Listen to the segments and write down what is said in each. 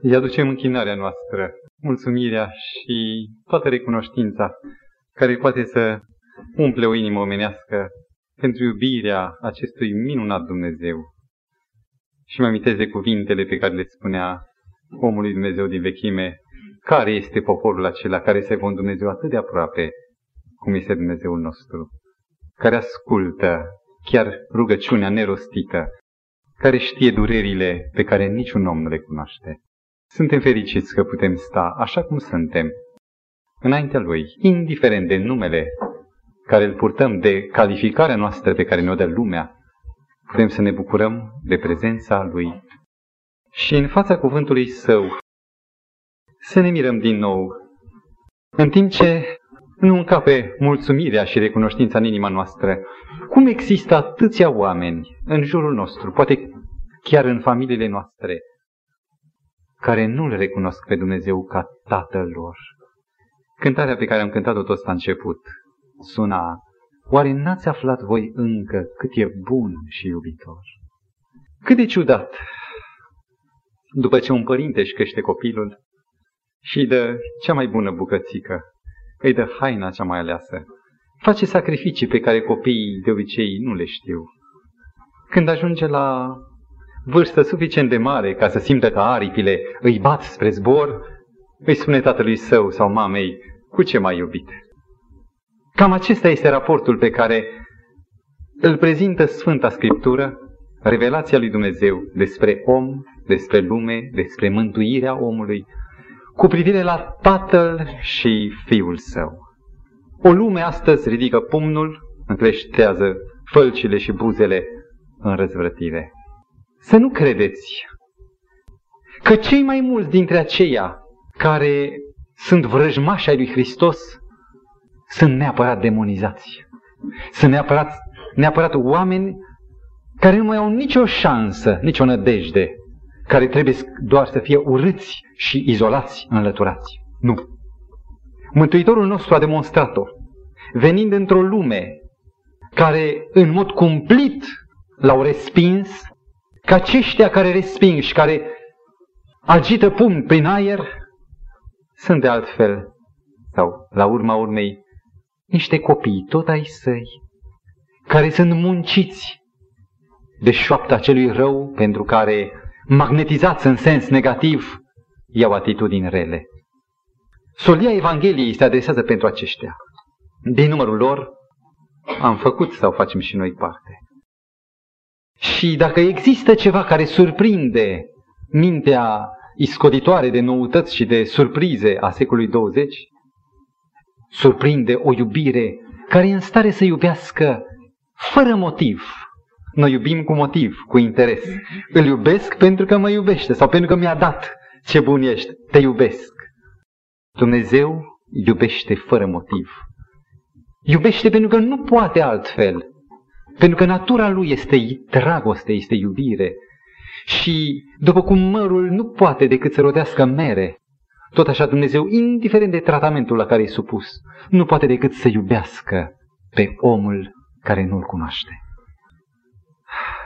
Îi aducem închinarea noastră, mulțumirea și toată recunoștința care poate să umple o inimă omenească pentru iubirea acestui minunat Dumnezeu. Și mă amintesc de cuvintele pe care le spunea omului Dumnezeu din vechime, care este poporul acela care se von Dumnezeu atât de aproape cum este Dumnezeul nostru, care ascultă chiar rugăciunea nerostită, care știe durerile pe care niciun om nu le cunoaște. Suntem fericiți că putem sta așa cum suntem, înaintea Lui, indiferent de numele care îl purtăm, de calificarea noastră pe care ne-o dă lumea, putem să ne bucurăm de prezența Lui. Și în fața cuvântului Său, să ne mirăm din nou, în timp ce nu încape mulțumirea și recunoștința în inima noastră, cum există atâția oameni în jurul nostru, poate chiar în familiile noastre, care nu-L recunosc pe Dumnezeu ca Tatăl lor. Cântarea pe care am cântat-o toți la început suna, oare n-ați aflat voi încă cât e bun și iubitor? Cât de ciudat, după ce un părinte își crește copilul și îi dă cea mai bună bucățică, îi dă haina cea mai aleasă, face sacrificii pe care copiii de obicei nu le știu. Când ajunge la vârstă suficient de mare ca să simtă că aripile îi bat spre zbor, îi spune tatălui său sau mamei, cu ce mai iubit? Cam acesta este raportul pe care îl prezintă Sfânta Scriptură, revelația lui Dumnezeu despre om, despre lume, despre mântuirea omului, cu privire la Tatăl și Fiul Său. O lume astăzi ridică pumnul, încleștează fălcile și buzele în răzvrătire. Să nu credeți că cei mai mulți dintre aceia care sunt vrăjmași ai lui Hristos sunt neapărat demonizați. Sunt neapărat, neapărat oameni care nu mai au nicio șansă, nicio nădejde, care trebuie doar să fie urâți și izolați, înlăturați. Nu. Mântuitorul nostru a demonstrat-o, venind într-o lume care în mod cumplit l-au respins, ca aceștia care resping și care agită pumn prin aer, sunt de altfel, sau la urma urmei, niște copii tot ai săi, care sunt munciți de șoapta celui rău pentru care, magnetizați în sens negativ, iau atitudini rele. Solia Evangheliei se adresează pentru aceștia. Din numărul lor am făcut sau facem și noi parte. Și dacă există ceva care surprinde mintea iscoditoare de noutăți și de surprize a secolului 20, surprinde o iubire care e în stare să iubească fără motiv. Noi iubim cu motiv, cu interes. Îl iubesc pentru că mă iubește sau pentru că mi-a dat ce bun ești. Te iubesc. Dumnezeu iubește fără motiv. Iubește pentru că nu poate altfel. Pentru că natura lui este dragoste, este iubire. Și după cum mărul nu poate decât să rodească mere, tot așa Dumnezeu, indiferent de tratamentul la care e supus, nu poate decât să iubească pe omul care nu-l cunoaște.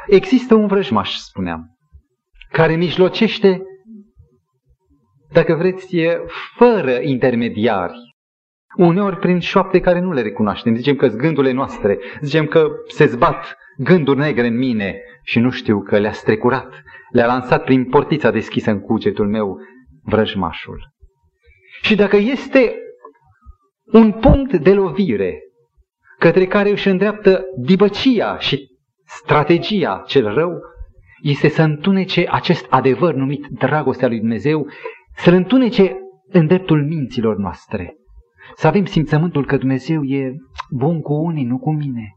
Există un vrăjmaș, spuneam, care mijlocește, dacă vreți, fără intermediari, uneori prin șoapte care nu le recunoaștem. Zicem că gândurile noastre, zicem că se zbat gânduri negre în mine și nu știu că le-a strecurat, le-a lansat prin portița deschisă în cugetul meu vrăjmașul. Și dacă este un punct de lovire către care își îndreaptă dibăcia și strategia cel rău, este să întunece acest adevăr numit dragostea lui Dumnezeu, să-l întunece în dreptul minților noastre. Să avem simțământul că Dumnezeu e bun cu unii, nu cu mine.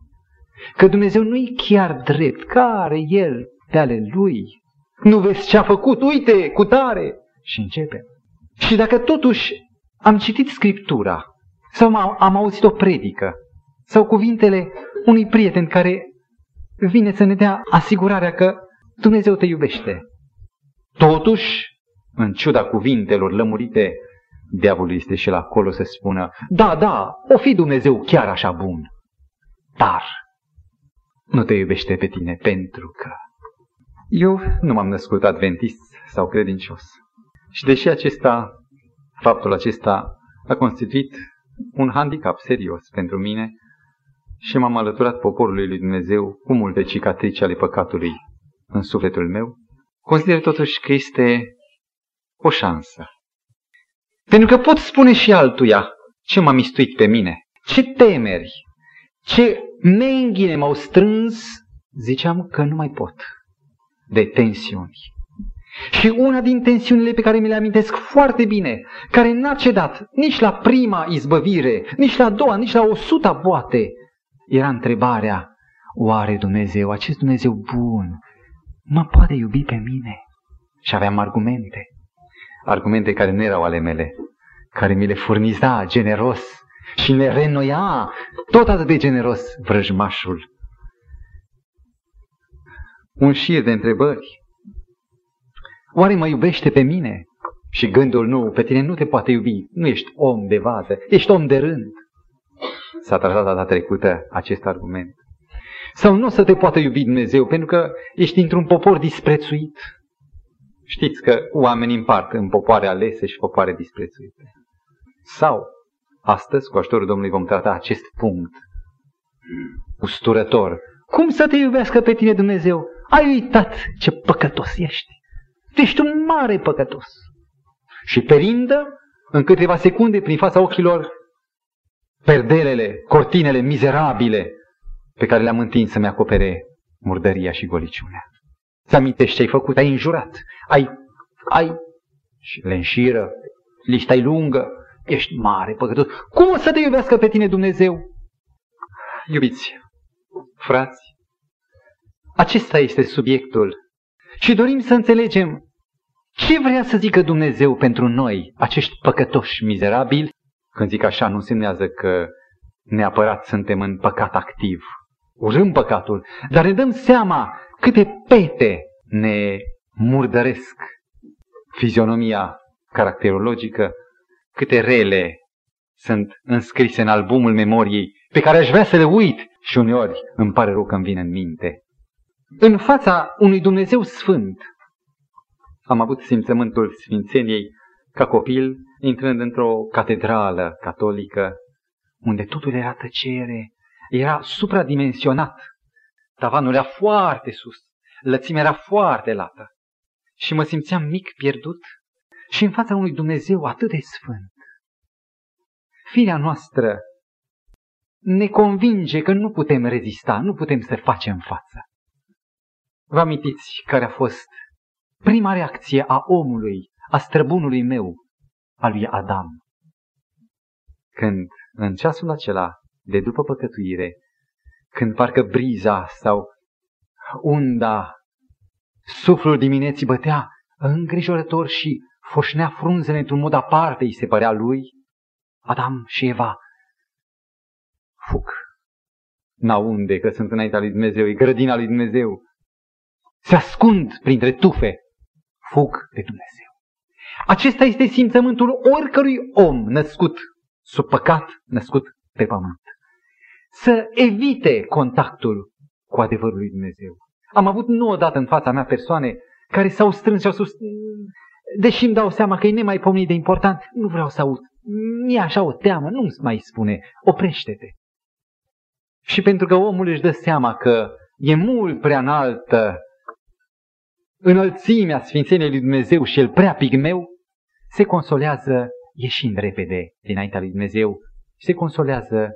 Că Dumnezeu nu e chiar drept, care El pe ale Lui. Nu vezi ce a făcut, uite, cu tare. Și începe. Și dacă totuși am citit Scriptura sau am, am auzit o predică sau cuvintele unui prieten care vine să ne dea asigurarea că Dumnezeu te iubește. Totuși, în ciuda cuvintelor lămurite, diavolul este și la acolo să spună, da, da, o fi Dumnezeu chiar așa bun, dar nu te iubește pe tine pentru că eu nu m-am născut adventist sau credincios. Și deși acesta, faptul acesta a constituit un handicap serios pentru mine și m-am alăturat poporului lui Dumnezeu cu multe cicatrici ale păcatului în sufletul meu, consider totuși că este o șansă. Pentru că pot spune și altuia ce m-a mistuit pe mine, ce temeri, ce menghine m-au strâns, ziceam că nu mai pot de tensiuni. Și una din tensiunile pe care mi le amintesc foarte bine, care n-a cedat nici la prima izbăvire, nici la a doua, nici la o suta boate, era întrebarea, oare Dumnezeu, acest Dumnezeu bun, mă poate iubi pe mine? Și aveam argumente, argumente care nu erau ale mele, care mi le furniza generos și ne renoia tot atât de generos vrăjmașul. Un șir de întrebări. Oare mă iubește pe mine? Și gândul nu, pe tine nu te poate iubi, nu ești om de vază, ești om de rând. S-a tratat data trecută acest argument. Sau nu o să te poată iubi Dumnezeu pentru că ești într-un popor disprețuit. Știți că oamenii împart în popoare alese și popoare disprețuite. Sau, astăzi, cu ajutorul Domnului, vom trata acest punct usturător. Cum să te iubească pe tine Dumnezeu? Ai uitat ce păcătos ești. Ești un mare păcătos. Și perindă în câteva secunde prin fața ochilor perdelele, cortinele mizerabile pe care le-am întins să-mi acopere murdăria și goliciunea. Ți amintești ce ai făcut? Ai înjurat, ai, ai, și le înșiră, lista e lungă, ești mare păcătos. Cum o să te iubească pe tine Dumnezeu? Iubiți, frați, acesta este subiectul și dorim să înțelegem ce vrea să zică Dumnezeu pentru noi, acești păcătoși mizerabili. Când zic așa, nu însemnează că neapărat suntem în păcat activ. Urâm păcatul, dar ne dăm seama câte pete ne murdăresc fizionomia caracterologică, câte rele sunt înscrise în albumul memoriei, pe care aș vrea să le uit și uneori îmi pare rău că îmi vine în minte. În fața unui Dumnezeu sfânt, am avut simțământul Sfințeniei ca copil, intrând într-o catedrală catolică, unde totul era tăcere, era supradimensionat. Tavanul era foarte sus, lățimea era foarte lată. Și mă simțeam mic, pierdut, și în fața unui Dumnezeu atât de sfânt. Firea noastră ne convinge că nu putem rezista, nu putem să facem față. Vă amintiți care a fost prima reacție a omului, a străbunului meu, a lui Adam. Când, în ceasul acela de după păcătuire, când parcă briza sau unda, suflul dimineții bătea îngrijorător și foșnea frunzele într-un mod aparte, îi se părea lui, Adam și Eva fug. N-aunde că sunt înaintea lui Dumnezeu, e grădina lui Dumnezeu. Se ascund printre tufe fug de Dumnezeu. Acesta este simțământul oricărui om născut sub păcat, născut pe pământ. Să evite contactul cu adevărul lui Dumnezeu. Am avut nu odată în fața mea persoane care s-au strâns și au spus, deși îmi dau seama că e nemai pomenit de important, nu vreau să aud. Mi-e așa o teamă, nu-mi mai spune, oprește-te. Și pentru că omul își dă seama că e mult prea înaltă înălțimea Sfințeniei lui Dumnezeu și el prea pigmeu, se consolează ieșind repede dinaintea lui Dumnezeu și se consolează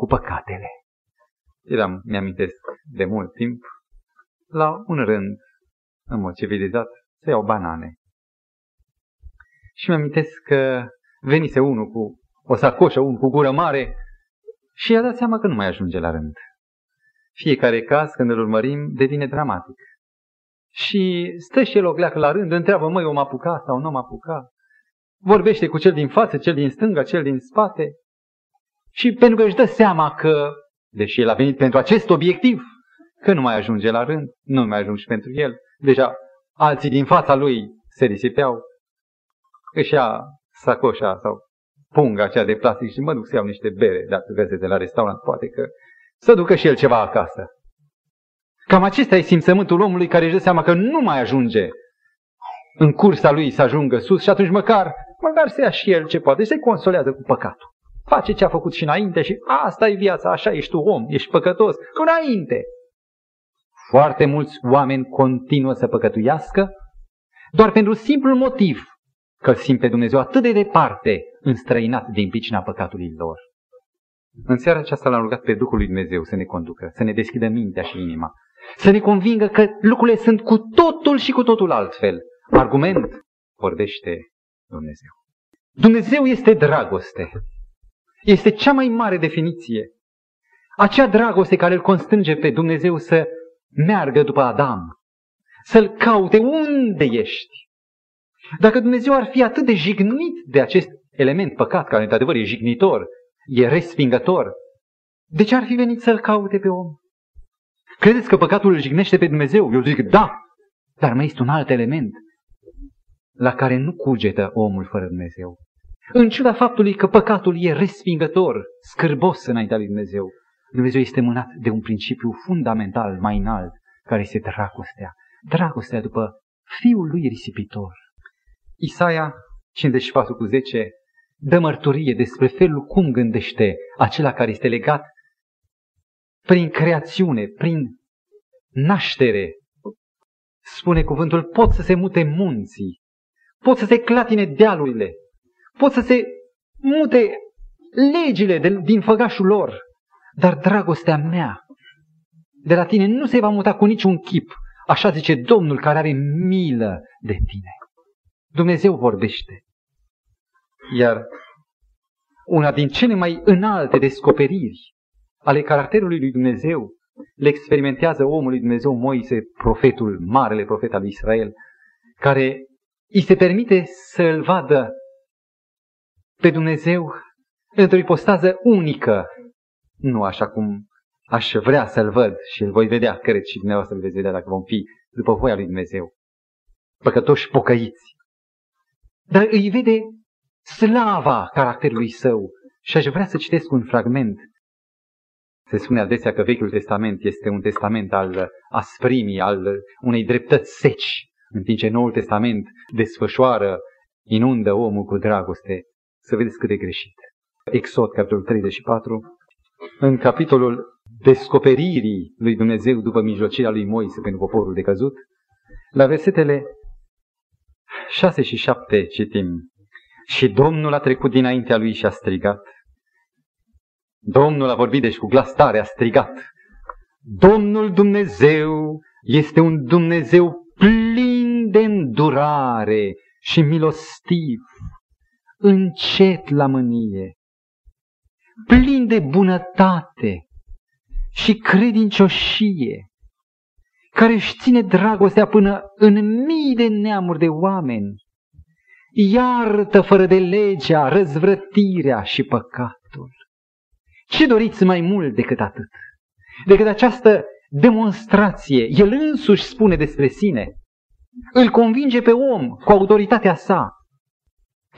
cu păcatele. Eram, mi-amintesc de mult timp, la un rând, în mod civilizat, să iau banane. Și mi-amintesc că venise unul cu o sacoșă, unul cu gură mare și i-a dat seama că nu mai ajunge la rând. Fiecare caz, când îl urmărim, devine dramatic. Și stă și el o gleacă la rând, întreabă, măi, om apuca sau nu am apucat? Vorbește cu cel din față, cel din stânga, cel din spate. Și pentru că își dă seama că, deși el a venit pentru acest obiectiv, că nu mai ajunge la rând, nu mai ajunge și pentru el. Deja alții din fața lui se risipeau, își ia sacoșa sau punga aceea de plastic și mă duc să iau niște bere, dacă găsesc de la restaurant, poate că să ducă și el ceva acasă. Cam acesta e simțământul omului care își dă seama că nu mai ajunge. în cursa lui să ajungă sus și atunci măcar, măcar să ia și el ce poate, se consolează cu păcatul. Face ce a făcut și înainte și asta e viața, așa ești tu om, ești păcătos, înainte. Foarte mulți oameni continuă să păcătuiască doar pentru simplul motiv că simt pe Dumnezeu atât de departe înstrăinat din pricina păcatului lor. În seara aceasta l-am rugat pe Duhul lui Dumnezeu să ne conducă, să ne deschidă mintea și inima, să ne convingă că lucrurile sunt cu totul și cu totul altfel. Argument vorbește Dumnezeu. Dumnezeu este dragoste. Este cea mai mare definiție. Acea dragoste care îl constrânge pe Dumnezeu să meargă după Adam, să-l caute unde ești. Dacă Dumnezeu ar fi atât de jignit de acest element păcat, care într-adevăr e jignitor, e respingător, de ce ar fi venit să-l caute pe om? Credeți că păcatul îl jignește pe Dumnezeu? Eu zic da, dar mai este un alt element la care nu cugetă omul fără Dumnezeu. În ciuda faptului că păcatul e respingător, scârbos înaintea lui Dumnezeu, Dumnezeu este mânat de un principiu fundamental mai înalt, care este dragostea. Dragostea după Fiul lui risipitor. Isaia 54 cu 10 dă mărturie despre felul cum gândește acela care este legat prin creațiune, prin naștere. Spune cuvântul, pot să se mute munții, pot să se clatine dealurile, pot să se mute legile de, din făgașul lor, dar dragostea mea de la tine nu se va muta cu niciun chip, așa zice Domnul care are milă de tine. Dumnezeu vorbește. Iar una din cele mai înalte descoperiri ale caracterului lui Dumnezeu le experimentează omul lui Dumnezeu Moise, profetul, marele profet al Israel, care îi se permite să îl vadă pe Dumnezeu într-o ipostază unică, nu așa cum aș vrea să-l văd și îl voi vedea, cred și dumneavoastră îl veți vedea dacă vom fi după voia lui Dumnezeu, păcătoși pocăiți. Dar îi vede slava caracterului său și aș vrea să citesc un fragment. Se spune adesea că Vechiul Testament este un testament al asprimii, al unei dreptăți seci, în timp ce Noul Testament desfășoară, inundă omul cu dragoste. Să vedeți cât de greșit. Exod, capitolul 34, în capitolul descoperirii lui Dumnezeu după mijlocirea lui Moise pentru poporul de căzut, la versetele 6 și 7 citim. Și Domnul a trecut dinaintea lui și a strigat. Domnul a vorbit deci cu glas tare, a strigat. Domnul Dumnezeu este un Dumnezeu plin de îndurare și milostiv, încet la mânie, plin de bunătate și credincioșie, care își ține dragostea până în mii de neamuri de oameni, iartă fără de legea, răzvrătirea și păcatul. Ce doriți mai mult decât atât? Decât această demonstrație, el însuși spune despre sine, îl convinge pe om cu autoritatea sa,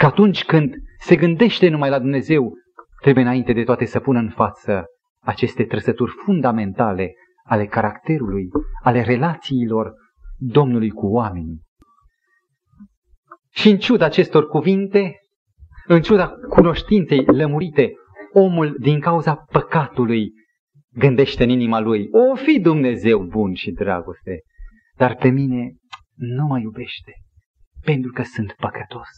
că atunci când se gândește numai la Dumnezeu, trebuie înainte de toate să pună în față aceste trăsături fundamentale ale caracterului, ale relațiilor Domnului cu oamenii. Și în ciuda acestor cuvinte, în ciuda cunoștinței lămurite, omul din cauza păcatului gândește în inima lui, o fi Dumnezeu bun și dragoste, dar pe mine nu mă iubește, pentru că sunt păcătos.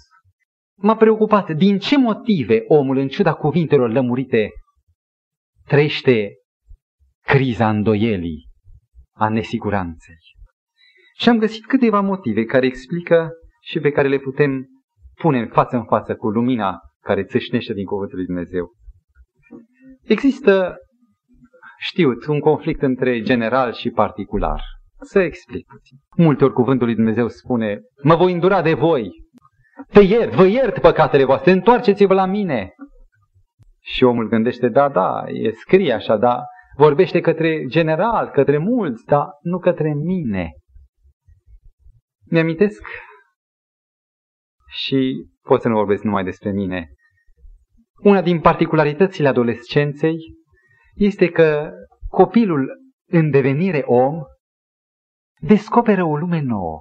M-a preocupat din ce motive omul, în ciuda cuvintelor lămurite, trăiește criza îndoielii, a nesiguranței. Și am găsit câteva motive care explică și pe care le putem pune în față în față cu lumina care țâșnește din cuvântul lui Dumnezeu. Există, știut, un conflict între general și particular. Să explic puțin. Multe ori cuvântul lui Dumnezeu spune, mă voi îndura de voi, te iert, vă iert păcatele voastre, întoarceți-vă la mine. Și omul gândește, da, da, e scrie așa, da, vorbește către general, către mulți, dar nu către mine. Mi-amintesc și pot să nu vorbesc numai despre mine. Una din particularitățile adolescenței este că copilul în devenire om descoperă o lume nouă.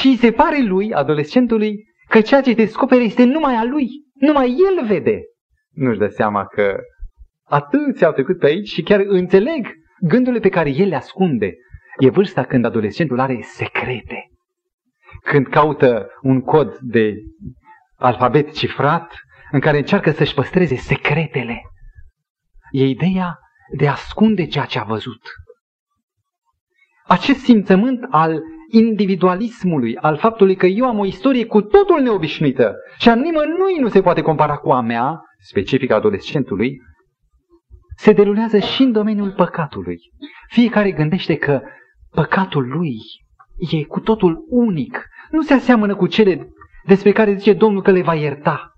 Și se pare lui, adolescentului, că ceea ce descopere este numai a lui. Numai el vede. Nu-și dă seama că atâți au trecut pe aici și chiar înțeleg gândurile pe care el le ascunde. E vârsta când adolescentul are secrete. Când caută un cod de alfabet cifrat în care încearcă să-și păstreze secretele. E ideea de a ascunde ceea ce a văzut. Acest simțământ al individualismului, al faptului că eu am o istorie cu totul neobișnuită și a nimănui nu se poate compara cu a mea, specific adolescentului, se derulează și în domeniul păcatului. Fiecare gândește că păcatul lui e cu totul unic, nu se aseamănă cu cele despre care zice Domnul că le va ierta.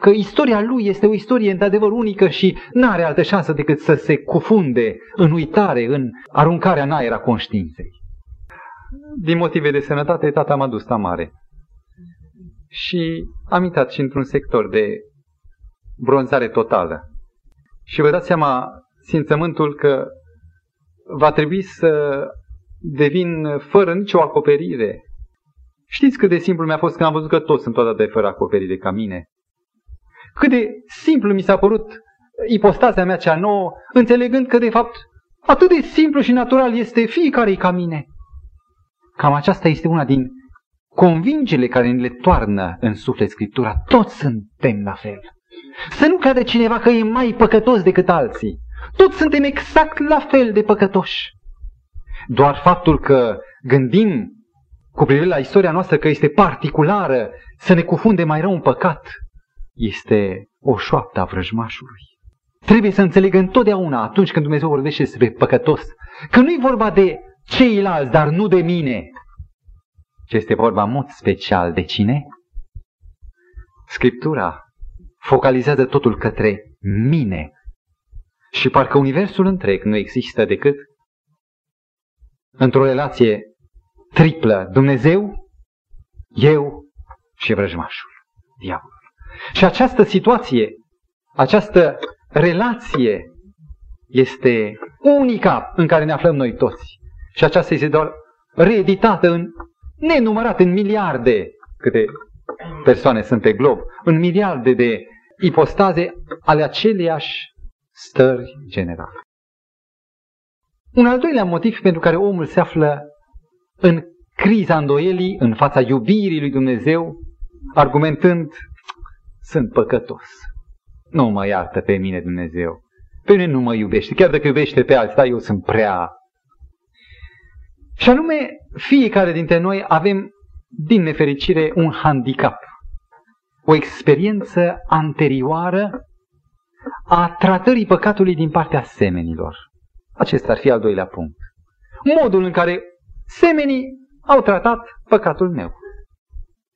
Că istoria lui este o istorie într-adevăr unică și nu are altă șansă decât să se cufunde în uitare, în aruncarea în aer a conștiinței. Din motive de sănătate, tata m-a dus la mare. Și am intrat și într-un sector de bronzare totală. Și vă dați seama, simțământul că va trebui să devin fără nicio acoperire. Știți cât de simplu mi-a fost când am văzut că toți sunt toată de fără acoperire ca mine? Cât de simplu mi s-a părut ipostazia mea cea nouă, înțelegând că, de fapt, atât de simplu și natural este fiecare ca mine. Cam aceasta este una din convingerile care ne le toarnă în suflet Scriptura. Toți suntem la fel. Să nu crede cineva că e mai păcătos decât alții. Toți suntem exact la fel de păcătoși. Doar faptul că gândim cu privire la istoria noastră că este particulară, să ne cufunde mai rău un păcat, este o șoaptă a vrăjmașului. Trebuie să înțelegă întotdeauna atunci când Dumnezeu vorbește despre păcătos, că nu e vorba de ceilalți, dar nu de mine, ci este vorba în mod special de cine? Scriptura focalizează totul către mine. Și parcă universul întreg nu există decât într-o relație triplă, Dumnezeu, eu și vrăjmașul, diavolul. Și această situație, această relație este unica în care ne aflăm noi toți. Și aceasta este doar reeditată în nenumărat în miliarde câte persoane sunt pe glob, în miliarde de ipostaze ale aceleiași stări generale. Un al doilea motiv pentru care omul se află în criza îndoielii, în fața iubirii lui Dumnezeu, argumentând sunt păcătos. Nu mă iartă pe mine Dumnezeu. Pe mine nu mă iubește, chiar dacă iubește pe alții, dar eu sunt prea... Și anume, fiecare dintre noi avem, din nefericire, un handicap. O experiență anterioară a tratării păcatului din partea semenilor. Acesta ar fi al doilea punct. Modul în care semenii au tratat păcatul meu.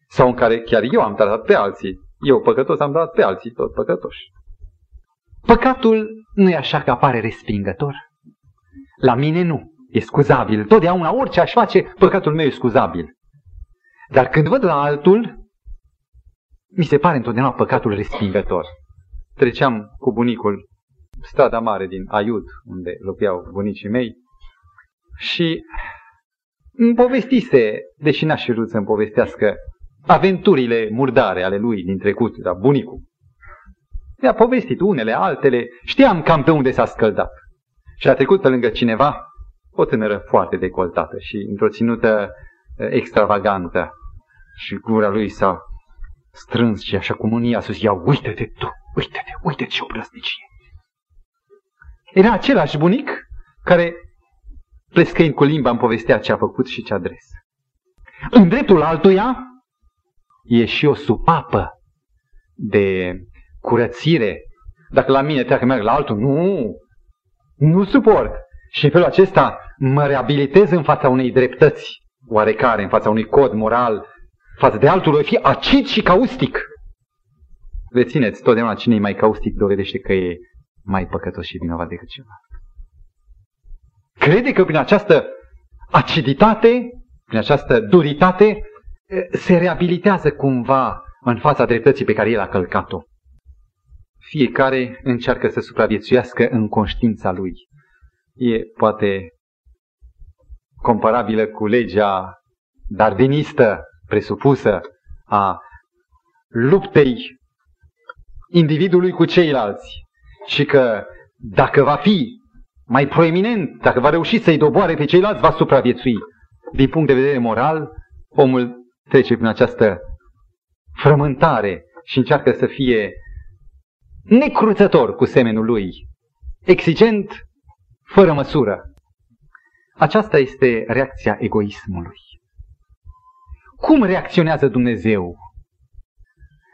Sau în care chiar eu am tratat pe alții. Eu păcătos am dat pe alții tot păcătoși. Păcatul nu e așa că apare respingător. La mine nu. E scuzabil. Totdeauna orice aș face, păcatul meu e scuzabil. Dar când văd la altul, mi se pare întotdeauna păcatul respingător. Treceam cu bunicul strada mare din Aiud, unde locuiau bunicii mei, și îmi povestise, deși n-aș fi vrut să-mi povestească aventurile murdare ale lui din trecut, dar bunicul. Mi-a povestit unele, altele, știam cam pe unde s-a scăldat. Și a trecut pe lângă cineva, o tânără foarte decoltată și într-o ținută extravagantă. Și gura lui s-a strâns și așa cu mânia sus, ia uite-te tu, uite-te, uite-te ce obrăznicie. Era același bunic care, plescăind cu limba, îmi povestea ce a făcut și ce adres. În dreptul altuia, e și o supapă de curățire. Dacă la mine trebuie că merg la altul, nu, nu suport. Și în felul acesta mă reabilitez în fața unei dreptăți oarecare, în fața unui cod moral, față de altul voi fi acid și caustic. Rețineți, totdeauna cine e mai caustic dovedește că e mai păcătos și vinovat decât ceva. Crede că prin această aciditate, prin această duritate, se reabilitează cumva în fața dreptății pe care el a călcat-o. Fiecare încearcă să supraviețuiască în conștiința lui. E poate comparabilă cu legea darvinistă presupusă a luptei individului cu ceilalți și că dacă va fi mai proeminent, dacă va reuși să-i doboare pe ceilalți, va supraviețui. Din punct de vedere moral, omul trece prin această frământare și încearcă să fie necruțător cu semenul lui, exigent, fără măsură. Aceasta este reacția egoismului. Cum reacționează Dumnezeu?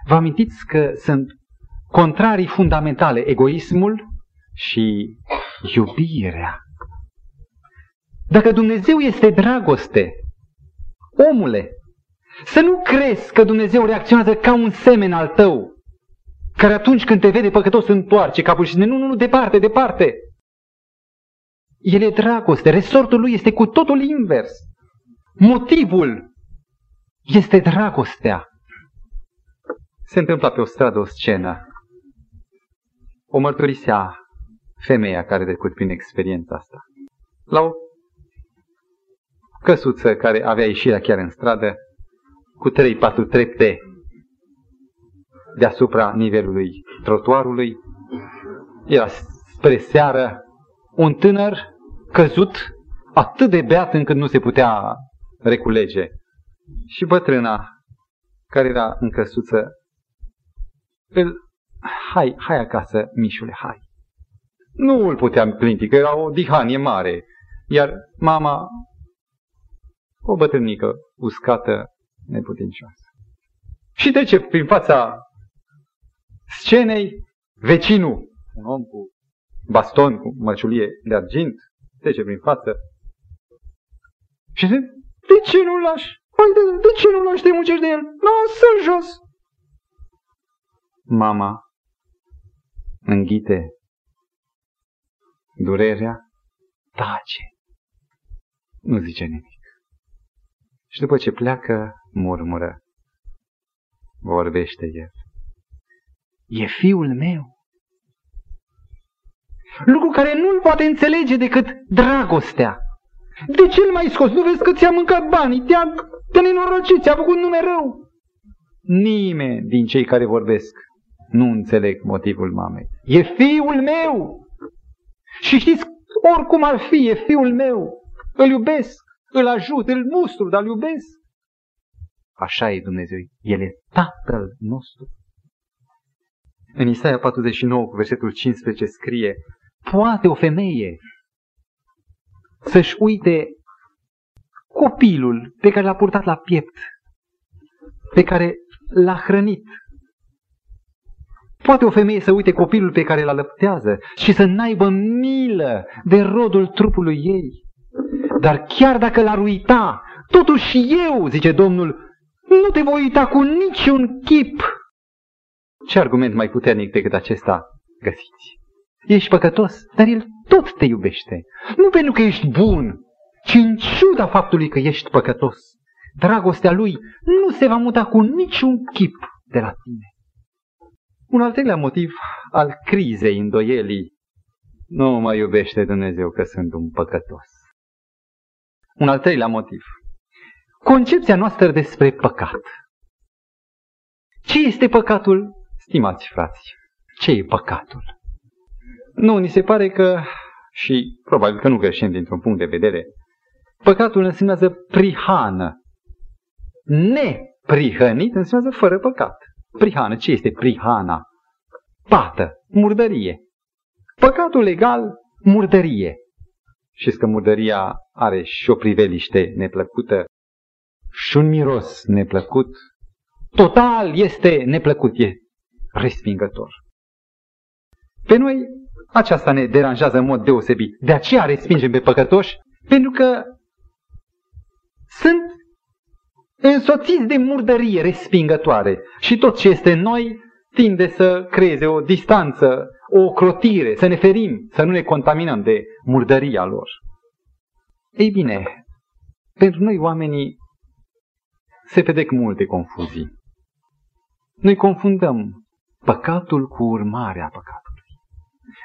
Vă amintiți că sunt contrarii fundamentale egoismul și iubirea. Dacă Dumnezeu este dragoste, omule, să nu crezi că Dumnezeu reacționează ca un semen al tău, care atunci când te vede păcătos întoarce capul și spune, nu, nu, nu, departe, departe. El e dragoste, resortul lui este cu totul invers. Motivul este dragostea. Se întâmpla pe o stradă o scenă. O mărturisea femeia care a trecut prin experiența asta. La o căsuță care avea ieșirea chiar în stradă, cu trei patru trepte deasupra nivelului trotuarului, era spre seară un tânăr căzut atât de beat încât nu se putea reculege. Și bătrâna, care era în căsuță, îl, hai, hai acasă, mișule, hai. Nu îl puteam clinti, că era o dihanie mare. Iar mama, o bătrânică uscată, neputincioasă. Și trece prin fața scenei vecinul, un om cu baston, cu mărciulie de argint, trece prin față și zice, de ce nu-l lași? Păi de, de ce nu-l lași te muncești de el? Lasă-l jos! Mama înghite durerea, tace. Nu zice nimic. Și după ce pleacă, murmură. Vorbește el. E fiul meu. Lucru care nu-l poate înțelege decât dragostea. De ce mai scos? Nu vezi că ți-a mâncat banii, te-a, te nenorocit, ți-a făcut nume rău? Nimeni din cei care vorbesc nu înțeleg motivul mamei. E fiul meu! Și știți, oricum ar fi, e fiul meu, îl iubesc, îl ajut, îl mustru, dar îl iubesc. Așa e Dumnezeu, El e Tatăl nostru. În Isaia 49, cu versetul 15, scrie, poate o femeie să-și uite copilul pe care l-a purtat la piept, pe care l-a hrănit, Poate o femeie să uite copilul pe care îl alăptează și să n-aibă milă de rodul trupului ei. Dar chiar dacă l-ar uita, totuși eu, zice Domnul, nu te voi uita cu niciun chip. Ce argument mai puternic decât acesta găsiți? Ești păcătos, dar El tot te iubește. Nu pentru că ești bun, ci în ciuda faptului că ești păcătos. Dragostea Lui nu se va muta cu niciun chip de la tine. Un al treilea motiv al crizei îndoielii. Nu mă iubește Dumnezeu că sunt un păcătos. Un al treilea motiv. Concepția noastră despre păcat. Ce este păcatul, stimați frați? Ce e păcatul? Nu, ni se pare că, și probabil că nu greșim dintr-un punct de vedere, păcatul înseamnă prihană. Neprihănit înseamnă fără păcat. Prihană. Ce este prihana? Pată. Murdărie. Păcatul legal, murdărie. Știți că murdăria are și o priveliște neplăcută și un miros neplăcut. Total este neplăcut, e respingător. Pe noi aceasta ne deranjează în mod deosebit. De aceea respingem pe păcătoși, pentru că sunt însoțiți de murdărie respingătoare. Și tot ce este în noi tinde să creeze o distanță, o crotire, să ne ferim, să nu ne contaminăm de murdăria lor. Ei bine, pentru noi oamenii se pedec multe confuzii. Noi confundăm păcatul cu urmarea păcatului.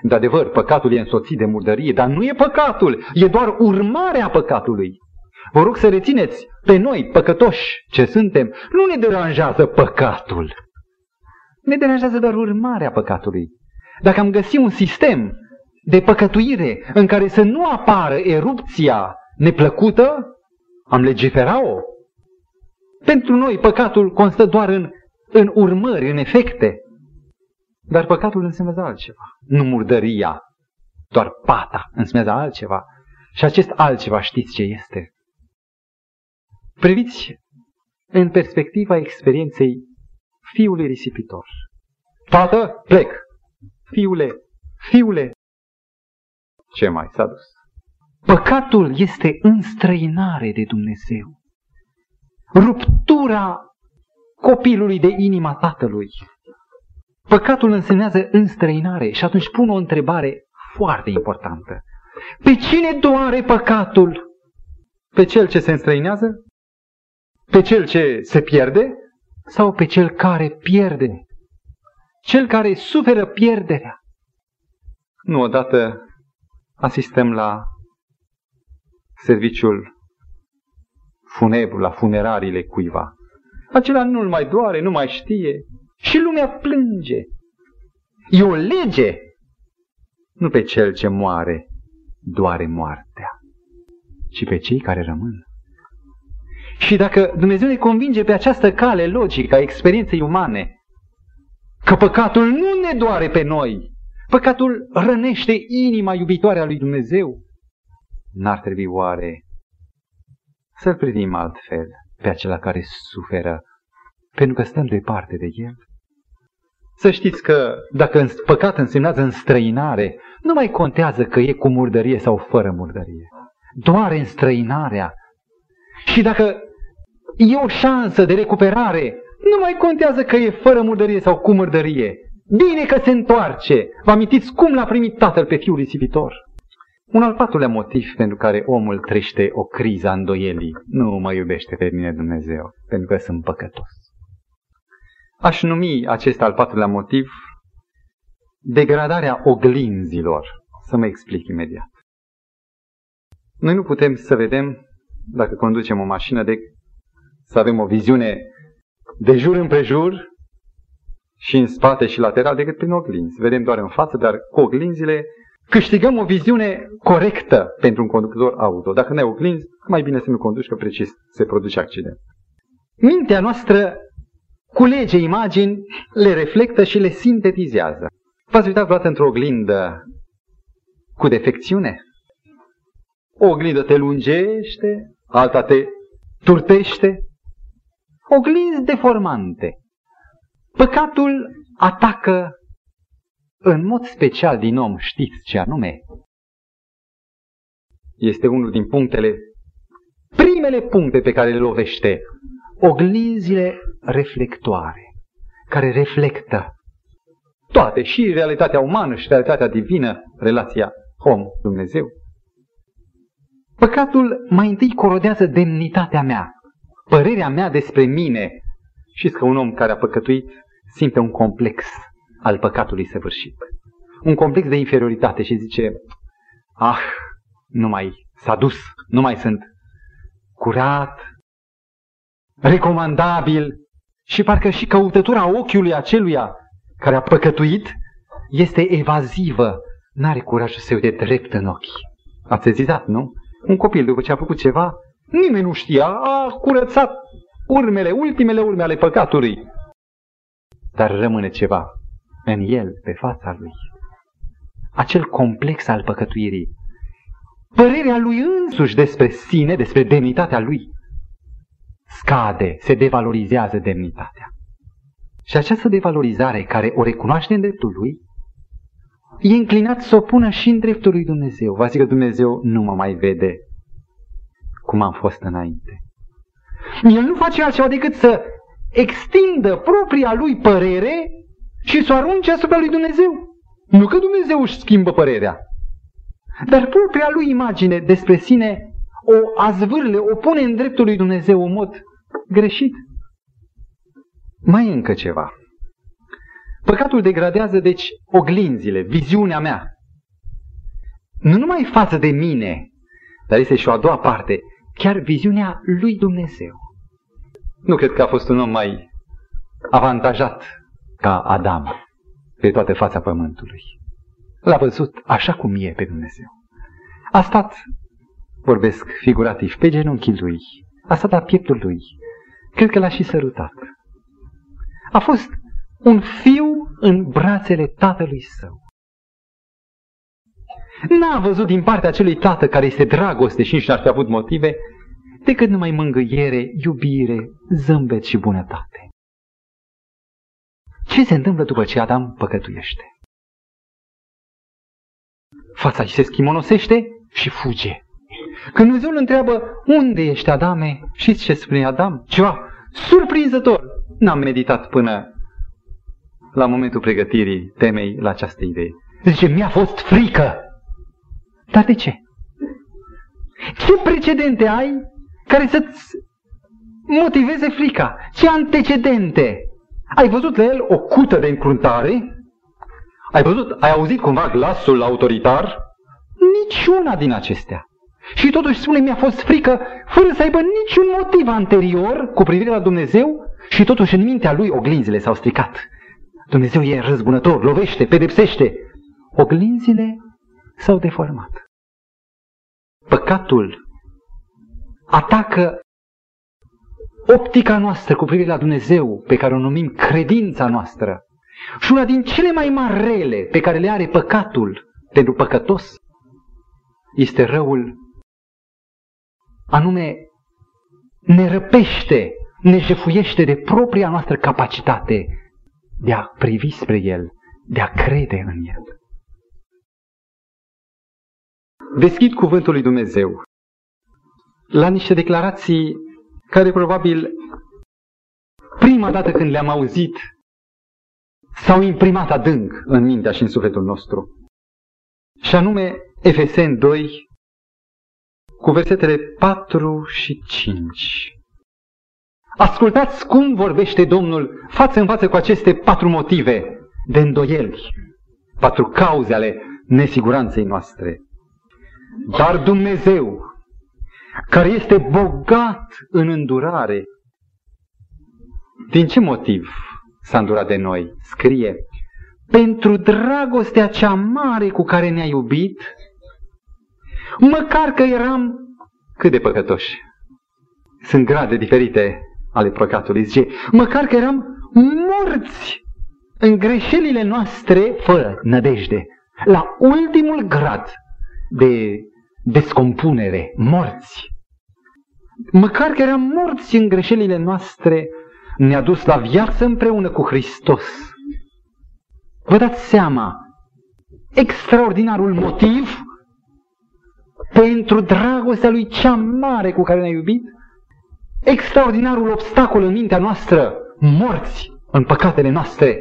De adevăr, păcatul e însoțit de murdărie, dar nu e păcatul, e doar urmarea păcatului. Vă rog să rețineți pe noi, păcătoși ce suntem, nu ne deranjează păcatul. Ne deranjează doar urmarea păcatului. Dacă am găsit un sistem de păcătuire în care să nu apară erupția neplăcută, am legifera-o. Pentru noi păcatul constă doar în, în urmări, în efecte. Dar păcatul înseamnă altceva. Nu murdăria, doar pata înseamnă altceva. Și acest altceva știți ce este? Priviți în perspectiva experienței fiului risipitor. Tată, plec! Fiule, fiule! Ce mai s-a dus? Păcatul este înstrăinare de Dumnezeu. Ruptura copilului de inima tatălui. Păcatul însemnează înstrăinare și atunci pun o întrebare foarte importantă. Pe cine doare păcatul? Pe cel ce se înstrăinează? Pe cel ce se pierde? Sau pe cel care pierde? Cel care suferă pierderea. Nu odată asistăm la serviciul funebru, la funerariile cuiva. Acela nu-l mai doare, nu mai știe și lumea plânge. E o lege. Nu pe cel ce moare doare moartea, ci pe cei care rămân. Și dacă Dumnezeu ne convinge pe această cale logică a experienței umane, că păcatul nu ne doare pe noi, păcatul rănește inima iubitoare a lui Dumnezeu, n-ar trebui oare să-l privim altfel pe acela care suferă, pentru că stăm departe de el? Să știți că dacă păcat însemnează înstrăinare, nu mai contează că e cu murdărie sau fără murdărie. Doar înstrăinarea. Și dacă e o șansă de recuperare, nu mai contează că e fără murdărie sau cu murdărie. Bine că se întoarce. Vă amintiți cum l-a primit tatăl pe fiul risipitor? Un al patrulea motiv pentru care omul trește o criză a îndoielii. Nu mă iubește pe mine Dumnezeu, pentru că sunt păcătos. Aș numi acest al patrulea motiv degradarea oglinzilor. Să mă explic imediat. Noi nu putem să vedem, dacă conducem o mașină, de să avem o viziune de jur împrejur și în spate și lateral decât prin oglinzi. Vedem doar în față, dar cu oglinzile câștigăm o viziune corectă pentru un conducător auto. Dacă nu ai oglinzi, mai bine să nu conduci, că precis se produce accident. Mintea noastră culege imagini, le reflectă și le sintetizează. V-ați uitat vreodată într-o oglindă cu defecțiune? O oglindă te lungește, alta te turtește. Oglinzi deformante. Păcatul atacă în mod special din om, știți ce anume? Este unul din punctele, primele puncte pe care le lovește. Oglinzile reflectoare, care reflectă toate, și realitatea umană și realitatea divină, relația om-Dumnezeu. Păcatul mai întâi corodează demnitatea mea, părerea mea despre mine. Și că un om care a păcătuit simte un complex al păcatului săvârșit. Un complex de inferioritate și zice, ah, nu mai s-a dus, nu mai sunt curat, recomandabil și parcă și căutătura ochiului aceluia care a păcătuit este evazivă, n-are curaj să se uite drept în ochi. Ați sezizat, nu? Un copil după ce a făcut ceva, nimeni nu știa, a curățat urmele, ultimele urme ale păcatului. Dar rămâne ceva în el, pe fața lui. Acel complex al păcătuirii. Părerea lui însuși despre sine, despre demnitatea lui. Scade, se devalorizează demnitatea. Și această devalorizare care o recunoaște în dreptul lui, e înclinat să o pună și în dreptul lui Dumnezeu. Va zic că Dumnezeu nu mă mai vede cum am fost înainte. El nu face altceva decât să extindă propria lui părere și să o arunce asupra lui Dumnezeu. Nu că Dumnezeu își schimbă părerea, dar propria lui imagine despre sine o azvârle, o pune în dreptul lui Dumnezeu în mod greșit. Mai încă ceva. Păcatul degradează, deci, oglinzile, viziunea mea. Nu numai față de mine, dar este și o a doua parte, chiar viziunea lui Dumnezeu. Nu cred că a fost un om mai Avantajat ca Adam pe toată fața pământului. L-a văzut așa cum e pe Dumnezeu. A stat, vorbesc figurativ, pe genunchii lui. A stat la pieptul lui. Cred că l-a și sărutat. A fost un fiu în brațele tatălui său. N-a văzut din partea acelui tată care este dragoste și nici n-ar fi avut motive, decât numai mângâiere, iubire, zâmbet și bunătate. Ce se întâmplă după ce Adam păcătuiește? Fața îi se schimonosește și fuge. Când Dumnezeu îl întreabă, unde ești Adame? Și ce spune Adam? Ceva surprinzător. N-am meditat până la momentul pregătirii temei la această idee. Zice, mi-a fost frică. Dar de ce? Ce precedente ai care să-ți motiveze frica? Ce antecedente? Ai văzut la el o cută de încruntare? Ai văzut, ai auzit cumva glasul autoritar? Niciuna din acestea. Și totuși spune, mi-a fost frică, fără să aibă niciun motiv anterior cu privire la Dumnezeu și totuși în mintea lui oglinzile s-au stricat. Dumnezeu e răzbunător, lovește, pedepsește. Oglinzile s-au deformat. Păcatul atacă optica noastră cu privire la Dumnezeu, pe care o numim credința noastră. Și una din cele mai mari rele pe care le are păcatul pentru păcătos este răul, anume ne răpește, ne jefuiește de propria noastră capacitate de a privi spre El, de a crede în El. Deschid cuvântul lui Dumnezeu la niște declarații care probabil prima dată când le-am auzit s-au imprimat adânc în mintea și în sufletul nostru. Și anume Efeseni 2 cu versetele 4 și 5. Ascultați cum vorbește Domnul față în față cu aceste patru motive de îndoieli, patru cauze ale nesiguranței noastre. Dar Dumnezeu, care este bogat în îndurare, din ce motiv s-a îndurat de noi? Scrie, pentru dragostea cea mare cu care ne-a iubit, măcar că eram cât de păcătoși. Sunt grade diferite ale păcatului. Zice, măcar că eram morți în greșelile noastre fără nădejde. La ultimul grad de descompunere, morți. Măcar că eram morți în greșelile noastre, ne-a dus la viață împreună cu Hristos. Vă dați seama, extraordinarul motiv pentru dragostea lui cea mare cu care ne-a iubit, extraordinarul obstacol în mintea noastră, morți în păcatele noastre.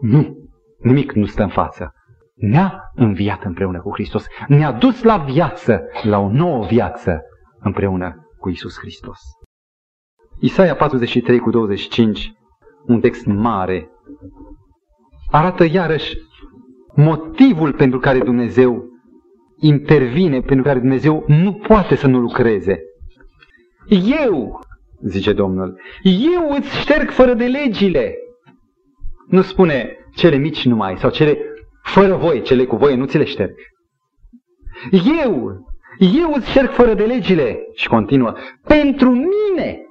Nu, nimic nu stă în față. Ne-a înviat împreună cu Hristos. Ne-a dus la viață, la o nouă viață împreună cu Isus Hristos. Isaia 43 cu 25, un text mare, arată iarăși motivul pentru care Dumnezeu intervine, pentru care Dumnezeu nu poate să nu lucreze. Eu, zice Domnul, eu îți șterg fără de legile. Nu spune cele mici numai sau cele fără voi, cele cu voie nu ți le șterg. Eu, eu îți șterg fără de legile și continuă, pentru mine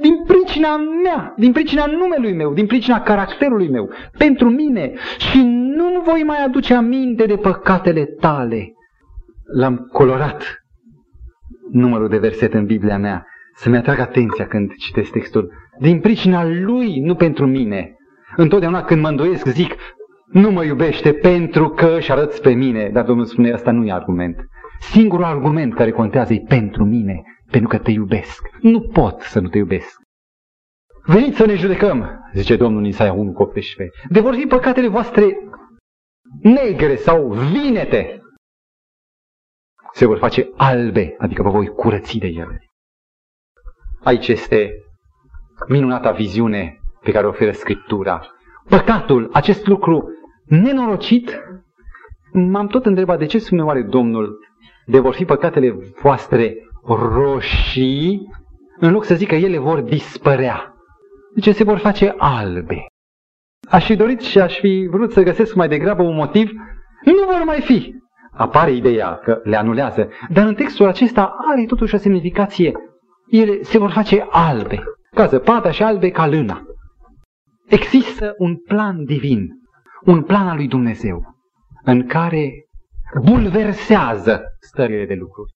din pricina mea, din pricina numelui meu, din pricina caracterului meu, pentru mine și nu voi mai aduce aminte de păcatele tale. L-am colorat numărul de versete în Biblia mea să-mi atrag atenția când citesc textul. Din pricina lui, nu pentru mine. Întotdeauna când mă îndoiesc zic, nu mă iubește pentru că își arăți pe mine. Dar Domnul spune, asta nu e argument. Singurul argument care contează e pentru mine pentru că te iubesc. Nu pot să nu te iubesc. Veniți să ne judecăm, zice Domnul în Isaia 1 cu 18. De vor fi păcatele voastre negre sau vinete. Se vor face albe, adică vă voi curăți de ele. Aici este minunata viziune pe care o oferă Scriptura. Păcatul, acest lucru nenorocit, m-am tot întrebat de ce spune oare Domnul de vor fi păcatele voastre roșii, în loc să zică ele vor dispărea. Zice, se vor face albe. Aș fi dorit și aș fi vrut să găsesc mai degrabă un motiv, nu vor mai fi. Apare ideea că le anulează, dar în textul acesta are totuși o semnificație. Ele se vor face albe, ca zăpada și albe ca lâna. Există un plan divin, un plan al lui Dumnezeu, în care bulversează stările de lucruri,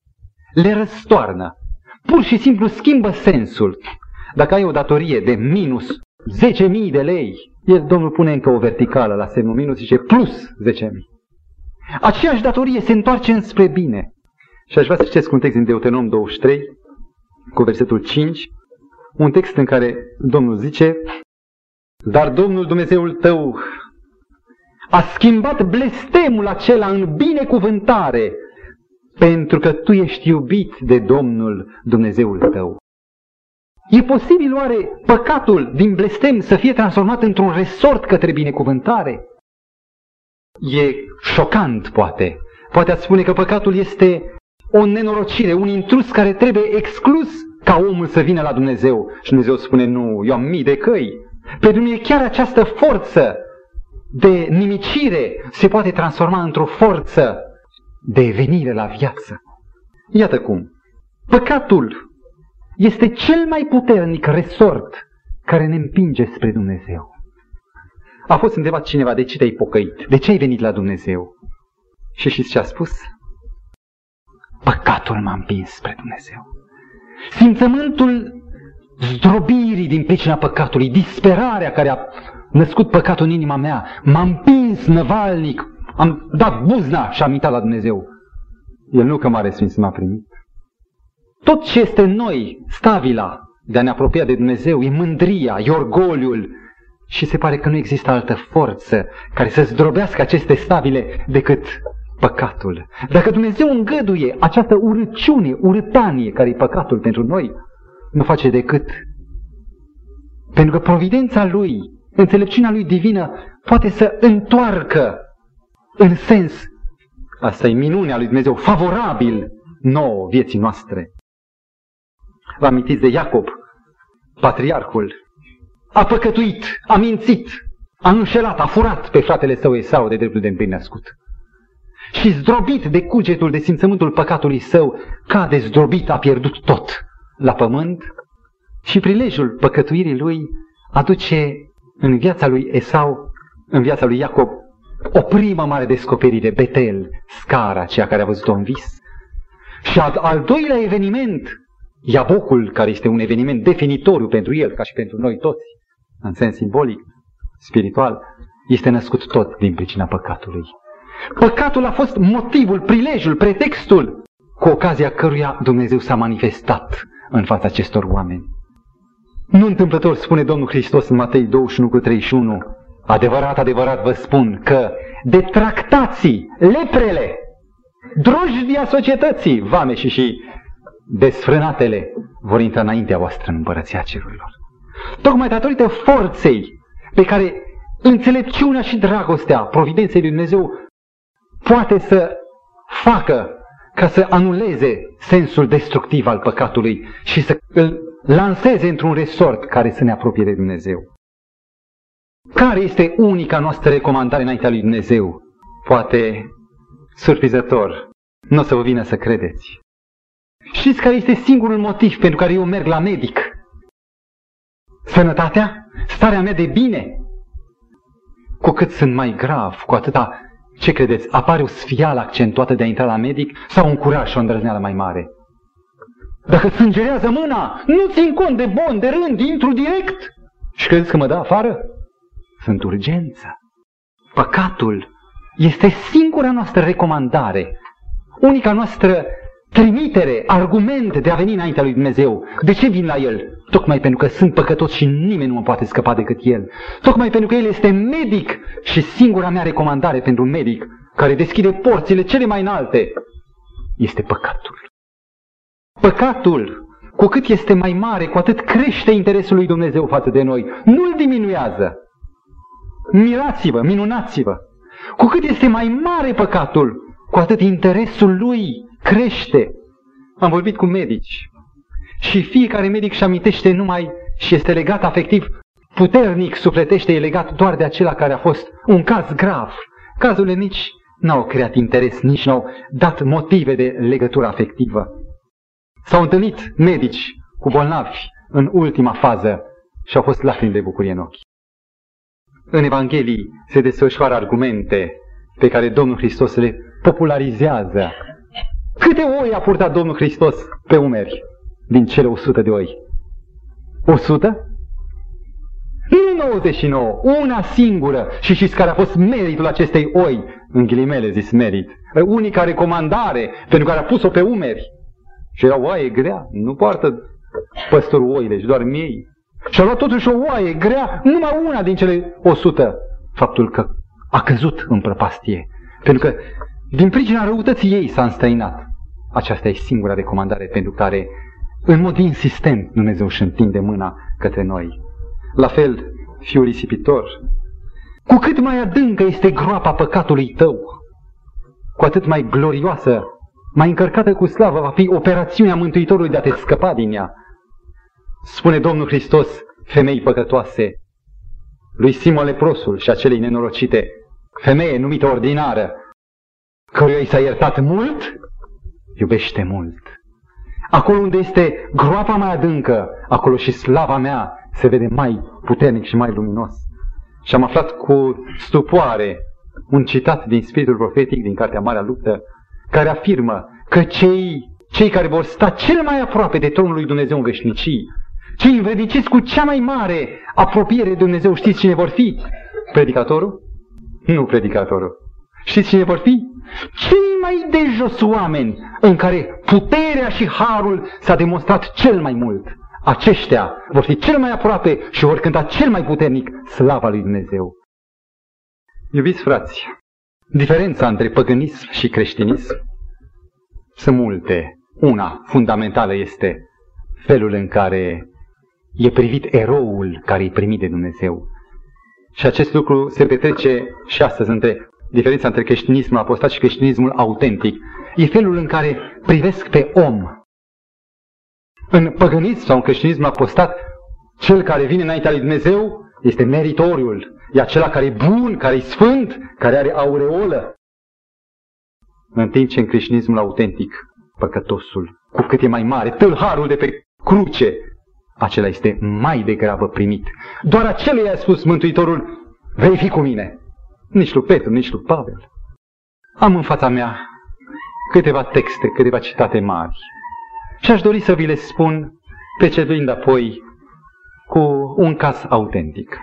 le răstoarnă, pur și simplu schimbă sensul. Dacă ai o datorie de minus 10.000 de lei, el, Domnul pune încă o verticală la semnul minus și zice plus 10.000. Aceeași datorie se întoarce înspre bine. Și aș vrea să citesc un text din Deuteronom 23, cu versetul 5, un text în care Domnul zice, Dar Domnul Dumnezeul tău a schimbat blestemul acela în binecuvântare, pentru că tu ești iubit de Domnul Dumnezeul tău. E posibil oare păcatul din blestem să fie transformat într-un resort către binecuvântare? E șocant, poate. Poate ați spune că păcatul este o nenorocire, un intrus care trebuie exclus ca omul să vină la Dumnezeu. Și Dumnezeu spune, nu, eu am mii de căi. Pentru mine chiar această forță de nimicire se poate transforma într-o forță de venire la viață. Iată cum. Păcatul este cel mai puternic resort care ne împinge spre Dumnezeu. A fost întrebat cineva, de ce te-ai pocăit? De ce ai venit la Dumnezeu? Și știți ce a spus? Păcatul m-a împins spre Dumnezeu. Simțământul zdrobirii din pricina păcatului, disperarea care a născut păcatul în inima mea, m-a împins năvalnic, am dat buzna și am intrat la Dumnezeu. El nu că mare sfinț m-a primit. Tot ce este în noi, stabila de a ne apropia de Dumnezeu, e mândria, e orgoliul, și se pare că nu există altă forță care să zdrobească aceste stabile decât păcatul. Dacă Dumnezeu îngăduie această urăciune, urătanie care e păcatul pentru noi, nu face decât pentru că providența Lui, înțelepciunea Lui divină, poate să întoarcă în sens, asta e minunea Lui Dumnezeu, favorabil nouă vieții noastre. Vă amintiți de Iacob, patriarhul, a păcătuit, a mințit, a înșelat, a furat pe fratele său Esau de dreptul de întâi născut. Și zdrobit de cugetul, de simțământul păcatului său, cade zdrobit, a pierdut tot la pământ și prilejul păcătuirii lui aduce în viața lui Esau, în viața lui Iacob, o primă mare descoperire, Betel, scara, ceea care a văzut-o în vis. Și al, al doilea eveniment, Iabocul, care este un eveniment definitoriu pentru el, ca și pentru noi toți, în sens simbolic, spiritual, este născut tot din pricina păcatului. Păcatul a fost motivul, prilejul, pretextul cu ocazia căruia Dumnezeu s-a manifestat în fața acestor oameni. Nu întâmplător spune Domnul Hristos în Matei 21 cu 31, adevărat, adevărat vă spun că de tractații, leprele, drojdia societății, vame și și desfrânatele vor intra înaintea voastră în împărăția cerurilor. Tocmai datorită forței pe care înțelepciunea și dragostea providenței lui Dumnezeu poate să facă ca să anuleze sensul destructiv al păcatului și să îl lanseze într-un resort care să ne apropie de Dumnezeu. Care este unica noastră recomandare înaintea lui Dumnezeu? Poate surprizător, nu o să vă vină să credeți. Știți care este singurul motiv pentru care eu merg la medic? Sănătatea? Starea mea de bine? Cu cât sunt mai grav, cu atâta, ce credeți, apare o sfială accentuată de a intra la medic sau un curaj și o îndrăzneală mai mare? Dacă sângerează mâna, nu țin cont de bon, de rând, intru direct. Și credeți că mă dă afară? Sunt urgență. Păcatul este singura noastră recomandare, unica noastră trimitere, argument de a veni înaintea lui Dumnezeu. De ce vin la El? Tocmai pentru că sunt păcătos și nimeni nu mă poate scăpa decât El. Tocmai pentru că El este medic și singura mea recomandare pentru un medic care deschide porțile cele mai înalte este păcatul. Păcatul, cu cât este mai mare, cu atât crește interesul lui Dumnezeu față de noi. Nu-l diminuează. Mirați-vă, minunați-vă. Cu cât este mai mare păcatul, cu atât interesul lui crește Am vorbit cu medici și fiecare medic și amintește numai și este legat afectiv, puternic sufletește, e legat doar de acela care a fost un caz grav. Cazurile nici n-au creat interes, nici n-au dat motive de legătură afectivă. S-au întâlnit medici cu bolnavi în ultima fază și au fost lacrimi de bucurie în ochi. În Evanghelii se desfășoară argumente pe care Domnul Hristos le popularizează. Câte oi a purtat Domnul Hristos pe umeri din cele 100 de oi? 100? Nu 99, una singură. Și știți care a fost meritul acestei oi? În ghilimele zis merit. Unica recomandare pentru care a pus-o pe umeri. Și era oaie grea, nu poartă păstorul oile, și doar miei. Și a luat totuși o oaie grea, numai una din cele 100. Faptul că a căzut în prăpastie. Pentru că din pricina răutății ei s-a înstrăinat. Aceasta e singura recomandare pentru care, în mod insistent, Dumnezeu își întinde mâna către noi. La fel, fiul risipitor, cu cât mai adâncă este groapa păcatului tău, cu atât mai glorioasă, mai încărcată cu slavă va fi operațiunea Mântuitorului de a te scăpa din ea. Spune Domnul Hristos, femei păcătoase, lui Simon leprosul și acelei nenorocite, femeie numită ordinară, căruia i s-a iertat mult, iubește mult. Acolo unde este groapa mai adâncă, acolo și slava mea se vede mai puternic și mai luminos. Și am aflat cu stupoare un citat din Spiritul Profetic din Cartea Marea Luptă, care afirmă că cei, cei care vor sta cel mai aproape de tronul lui Dumnezeu în veșnicii, cei învrediciți cu cea mai mare apropiere de Dumnezeu, știți cine vor fi? Predicatorul? Nu predicatorul. Știți cine vor fi? Cei mai de jos oameni în care puterea și harul s-a demonstrat cel mai mult. Aceștia vor fi cel mai aproape și vor cânta cel mai puternic slava lui Dumnezeu. Iubiți frați, diferența între păgânism și creștinism sunt multe. Una fundamentală este felul în care e privit eroul care e primit de Dumnezeu. Și acest lucru se petrece și astăzi între diferența între creștinismul apostat și creștinismul autentic. E felul în care privesc pe om. În păgânism sau în creștinismul apostat, cel care vine înaintea lui Dumnezeu este meritoriul. E acela care e bun, care e sfânt, care are aureolă. În timp ce în creștinismul autentic, păcătosul, cu cât e mai mare, tâlharul de pe cruce, acela este mai degrabă primit. Doar acelui a spus Mântuitorul, vei fi cu mine. Nici lui Petru, nici lui Pavel. Am în fața mea câteva texte, câteva citate mari. Și aș dori să vi le spun, preceduind apoi cu un caz autentic.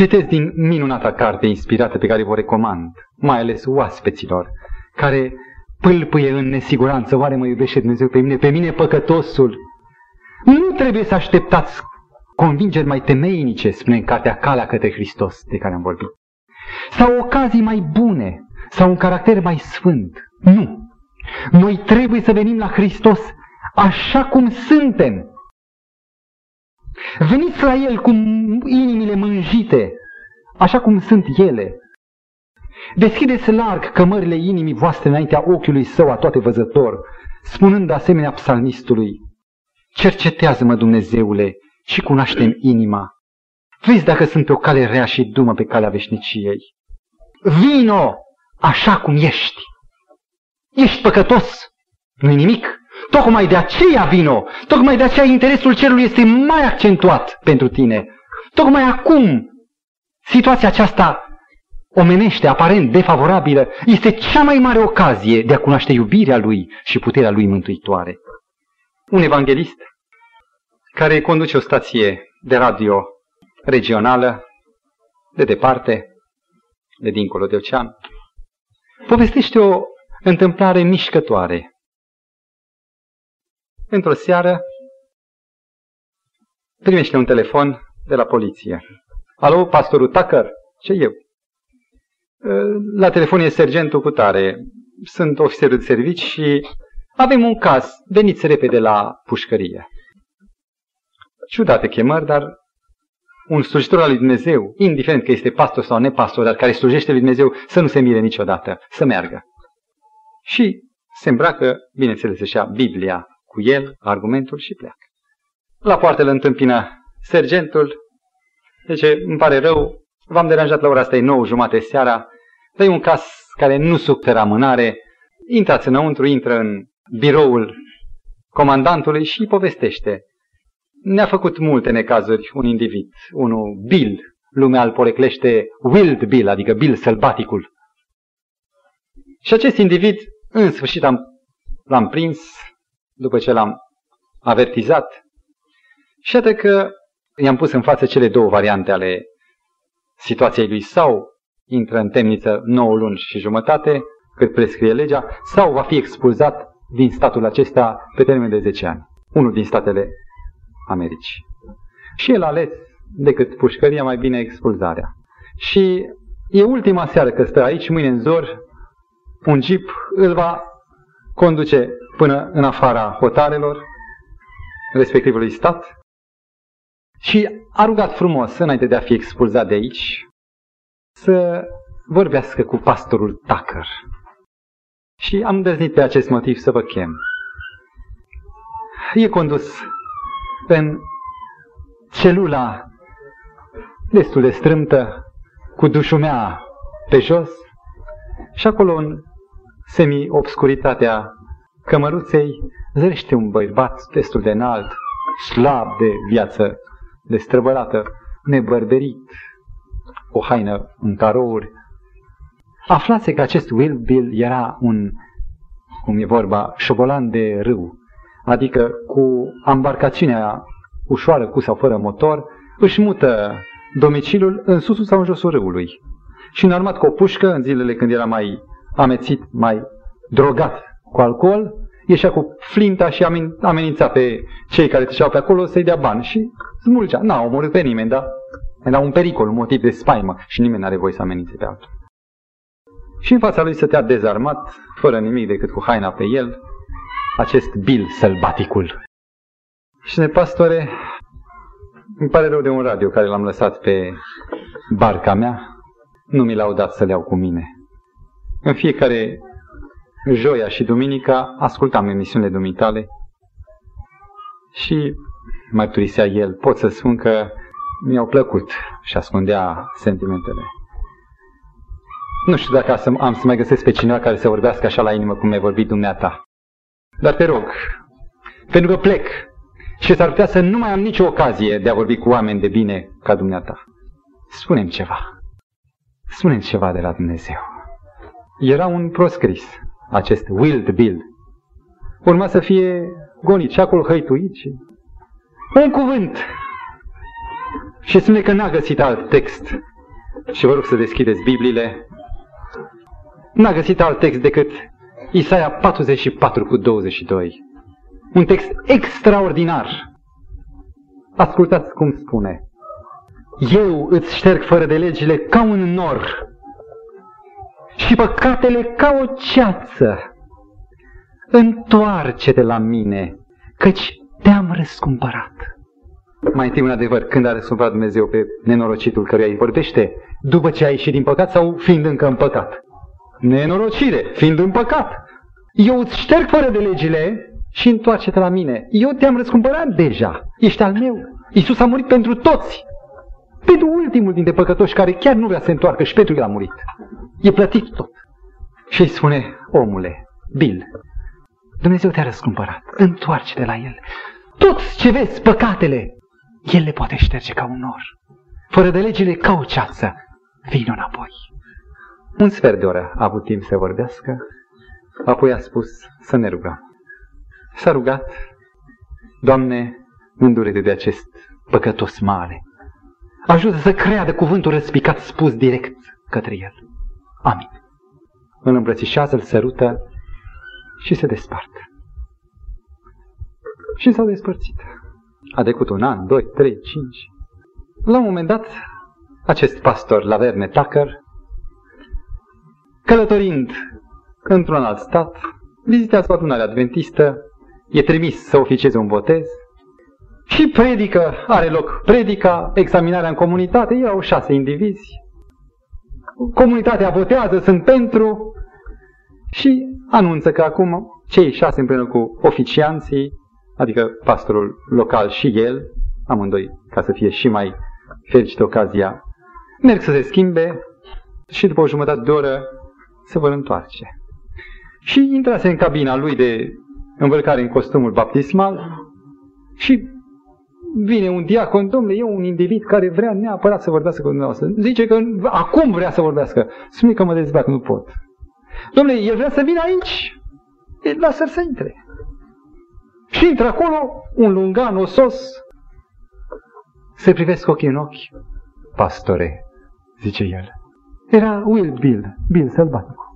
Citesc din minunata carte inspirată pe care vă recomand, mai ales oaspeților, care pâlpâie în nesiguranță, oare mă iubește Dumnezeu pe mine, pe mine păcătosul, nu trebuie să așteptați convingeri mai temeinice, spune în cartea Calea către Hristos, de care am vorbit. Sau ocazii mai bune, sau un caracter mai sfânt. Nu. Noi trebuie să venim la Hristos așa cum suntem. Veniți la El cu inimile mânjite, așa cum sunt ele. Deschideți larg cămările inimii voastre înaintea ochiului său a toate văzător, spunând asemenea psalmistului, Cercetează-mă, Dumnezeule, și cunoaștem inima. Vezi dacă sunt pe o cale rea și dumă pe calea veșniciei. Vino așa cum ești. Ești păcătos, nu nimic. Tocmai de aceea vino, tocmai de aceea interesul cerului este mai accentuat pentru tine. Tocmai acum, situația aceasta omenește, aparent defavorabilă, este cea mai mare ocazie de a cunoaște iubirea lui și puterea lui mântuitoare un evanghelist care conduce o stație de radio regională de departe, de dincolo de ocean, povestește o întâmplare mișcătoare. Într-o seară primește un telefon de la poliție. Alo, pastorul Tucker? Ce eu? La telefon e sergentul cu tare. Sunt ofițerul de servici și avem un caz, veniți repede la pușcărie. Ciudate chemări, dar un slujitor al lui Dumnezeu, indiferent că este pastor sau nepastor, dar care slujește lui Dumnezeu, să nu se mire niciodată, să meargă. Și se îmbracă, bineînțeles, își ia Biblia cu el, argumentul și pleacă. La poartă îl întâmpină sergentul, zice, îmi pare rău, v-am deranjat la ora asta, e nouă jumate seara, dar e un caz care nu suferă amânare, intrați înăuntru, intră în biroul comandantului și îi povestește. Ne-a făcut multe necazuri un individ, unul Bill, lumea îl poreclește Wild Bill, adică Bill sălbaticul. Și acest individ, în sfârșit, am, l-am prins, după ce l-am avertizat, și atât că i-am pus în față cele două variante ale situației lui sau intră în temniță 9 luni și jumătate, cât prescrie legea, sau va fi expulzat din statul acesta pe termen de 10 ani. Unul din statele Americii. Și el a ales decât pușcăria, mai bine expulzarea. Și e ultima seară că stă aici, mâine în zor, un jeep îl va conduce până în afara hotarelor respectivului stat și a rugat frumos, înainte de a fi expulzat de aici, să vorbească cu pastorul Tucker. Și am îndrăznit pe acest motiv să vă chem. E condus în celula destul de strâmtă, cu dușumea pe jos și acolo în semi-obscuritatea cămăruței zărește un bărbat destul de înalt, slab de viață destrăbălată, nebărberit, o haină în carouri. Aflase că acest Will Bill era un, cum e vorba, șobolan de râu, adică cu embarcațiunea ușoară cu sau fără motor, își mută domiciliul în susul sau în josul râului. Și înarmat cu o pușcă, în zilele când era mai amețit, mai drogat cu alcool, ieșea cu flinta și amenința pe cei care treceau pe acolo să-i dea bani și smulgea. N-a omorât pe nimeni, dar era un pericol, un motiv de spaimă și nimeni n-are voie să amenințe pe altul. Și în fața lui stătea dezarmat, fără nimic decât cu haina pe el, acest Bill sălbaticul. Și ne pastore, îmi pare rău de un radio care l-am lăsat pe barca mea, nu mi l-au dat să le iau cu mine. În fiecare joia și duminica ascultam emisiunile dumitale și mărturisea el, pot să spun că mi-au plăcut și ascundea sentimentele. Nu știu dacă am să mai găsesc pe cineva care să vorbească așa la inimă cum mi-ai vorbit dumneata. Dar te rog, pentru că plec și s-ar putea să nu mai am nicio ocazie de a vorbi cu oameni de bine ca dumneata. Spunem ceva. Spunem ceva de la Dumnezeu. Era un proscris, acest Wild Bill. Urma să fie gonit și acolo hăituit și... Un cuvânt! Și spune că n-a găsit alt text. Și vă rog să deschideți Bibliile. N-a găsit alt text decât Isaia 44 cu 22. Un text extraordinar. Ascultați cum spune. Eu îți șterg fără de legile ca un nor și păcatele ca o ceață. Întoarce-te la mine, căci te-am răscumpărat. Mai întâi un adevăr, când a răscumpărat Dumnezeu pe nenorocitul căruia îi vorbește, după ce a ieșit din păcat sau fiind încă în păcat? Nenorocire, fiind în păcat. Eu îți șterg fără de legile și întoarce-te la mine. Eu te-am răscumpărat deja. Ești al meu. Iisus a murit pentru toți. Pentru ultimul dintre păcătoși care chiar nu vrea să se întoarcă și pentru el a murit. E plătit tot. Și îi spune, omule, Bill, Dumnezeu te-a răscumpărat. Întoarce-te la el. Toți ce vezi, păcatele, el le poate șterge ca un nor. Fără de legile ca o ceață. Vino înapoi. Un sfert de oră a avut timp să vorbească, apoi a spus să ne rugăm. S-a rugat, Doamne, îndurete de acest păcătos mare. Ajută să creadă cuvântul răspicat spus direct către el. Amin. Îl îmbrățișează, îl sărută și se despart. Și s-au despărțit. A decut un an, doi, trei, cinci. La un moment dat, acest pastor, Laverne Tucker, călătorind într-un alt stat, vizitează o adunare adventistă, e trimis să oficieze un botez și predică, are loc predica, examinarea în comunitate, erau șase indivizi. Comunitatea votează, sunt pentru și anunță că acum cei șase împreună cu oficianții, adică pastorul local și el, amândoi, ca să fie și mai fericită ocazia, merg să se schimbe și după o jumătate de oră se vor întoarce. Și intrase în cabina lui de îmbrăcare în costumul baptismal și vine un diacon, domnule, e un individ care vrea neapărat să vorbească cu dumneavoastră. Zice că acum vrea să vorbească. Spune că mă dezbrac, nu pot. Domnule, el vrea să vină aici. Lasă-l să intre. Și intră acolo un lungan osos. Se privesc ochii în ochi. Pastore, zice el. Era Will Bill, Bill sălbaticul.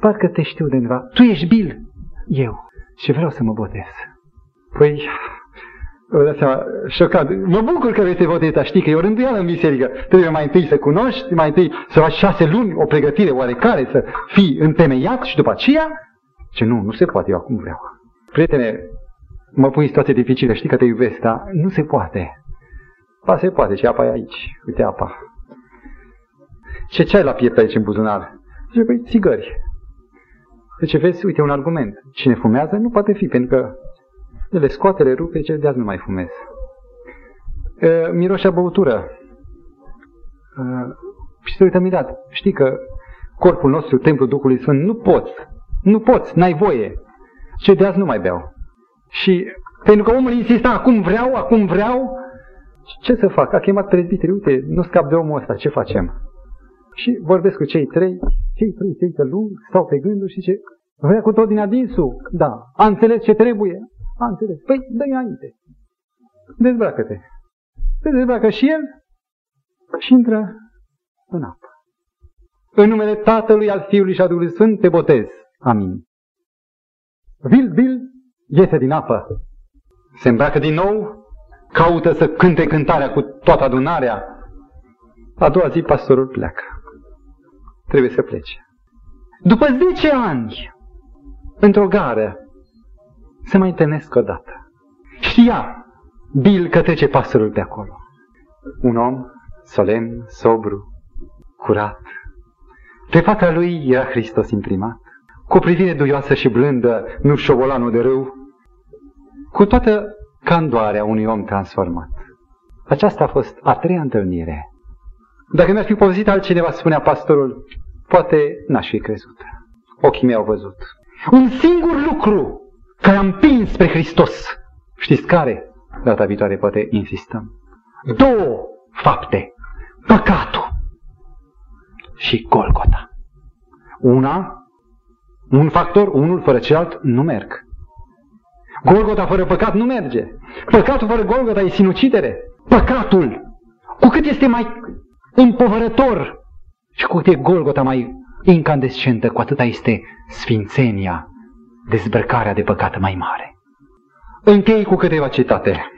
Parcă te știu de undeva. Tu ești Bill? Eu. Și vreau să mă botez. Păi, vă dați seama, șocat. Mă bucur că te botezi, știi că e o rânduială în biserică. Trebuie mai întâi să cunoști, mai întâi să faci șase luni o pregătire oarecare, să fii întemeiat și după aceea, ce nu, nu se poate, eu acum vreau. Prietene, mă pui în situație dificilă, știi că te iubesc, dar nu se poate. Ba se poate, și apa e aici. Uite apa. Ce ce ai la piept aici în buzunar? Zice, păi, țigări. Deci vezi, uite, un argument. Cine fumează nu poate fi, pentru că le scoate, le rupe, ce de azi nu mai fumez. Uh, miroșea băutură. Uh, și să uităm mirat. Știi că corpul nostru, templul Duhului Sfânt, nu poți. Nu poți, n-ai voie. Ce de azi nu mai beau. Și pentru că omul insista, acum vreau, acum vreau, ce să fac? A chemat prezbiterii, uite, nu scap de omul ăsta, ce facem? Și vorbesc cu cei trei, cei trei se uită lung, stau pe gânduri și ce vrea cu tot din adinsul? Da. A înțeles ce trebuie? A înțeles. Păi, dă înainte. Dezbracă-te. Se dezbracă și el și intră în apă. În numele Tatălui, al Fiului și al Duhului Sfânt te botez. Amin. Vil, vil, iese din apă. Se îmbracă din nou, caută să cânte cântarea cu toată adunarea. A doua zi pastorul pleacă trebuie să plece. După 10 ani, într-o gară, se mai întâlnesc o dată. Știa Bill că trece pastorul pe acolo. Un om solemn, sobru, curat. Pe fața lui era Hristos imprimat, cu o privire duioasă și blândă, nu șobolanul de râu, cu toată candoarea unui om transformat. Aceasta a fost a treia întâlnire dacă mi-ar fi povestit altcineva, spunea pastorul, poate n-aș fi crezut. Ochii mei au văzut. Un singur lucru care am împins spre Hristos. Știți care? Data viitoare poate insistăm. Două fapte. Păcatul și Golgota. Una, un factor, unul fără celălalt, nu merg. Golgota fără păcat nu merge. Păcatul fără Golgota e sinucidere. Păcatul, cu cât este mai împovărător. Și cu cât e Golgota mai incandescentă, cu atâta este sfințenia, dezbrăcarea de păcat mai mare. Închei cu câteva citate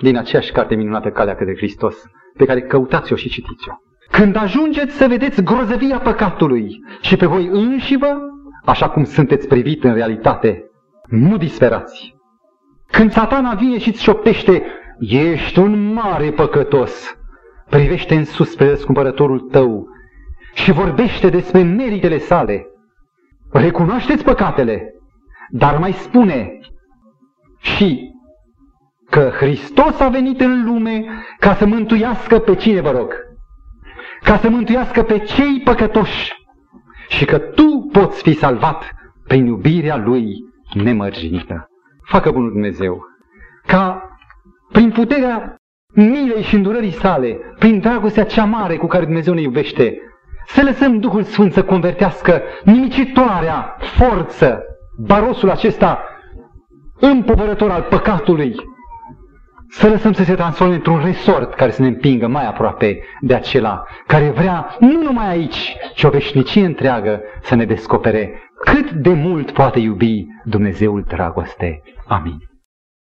din aceeași carte minunată Calea către Hristos, pe care căutați-o și citiți-o. Când ajungeți să vedeți grozăvia păcatului și pe voi înșivă, așa cum sunteți privit în realitate, nu disperați. Când satana vine și îți șoptește, ești un mare păcătos, privește în sus pe răscumpărătorul tău și vorbește despre meritele sale. Recunoașteți păcatele, dar mai spune și că Hristos a venit în lume ca să mântuiască pe cine, vă rog? Ca să mântuiască pe cei păcătoși și că tu poți fi salvat prin iubirea Lui nemărginită. Facă bunul Dumnezeu ca prin puterea milei și îndurării sale, prin dragostea cea mare cu care Dumnezeu ne iubește, să lăsăm Duhul Sfânt să convertească nimicitoarea forță, barosul acesta împovărător al păcatului, să lăsăm să se transforme într-un resort care să ne împingă mai aproape de acela care vrea nu numai aici, ci o veșnicie întreagă să ne descopere cât de mult poate iubi Dumnezeul dragoste. Amin.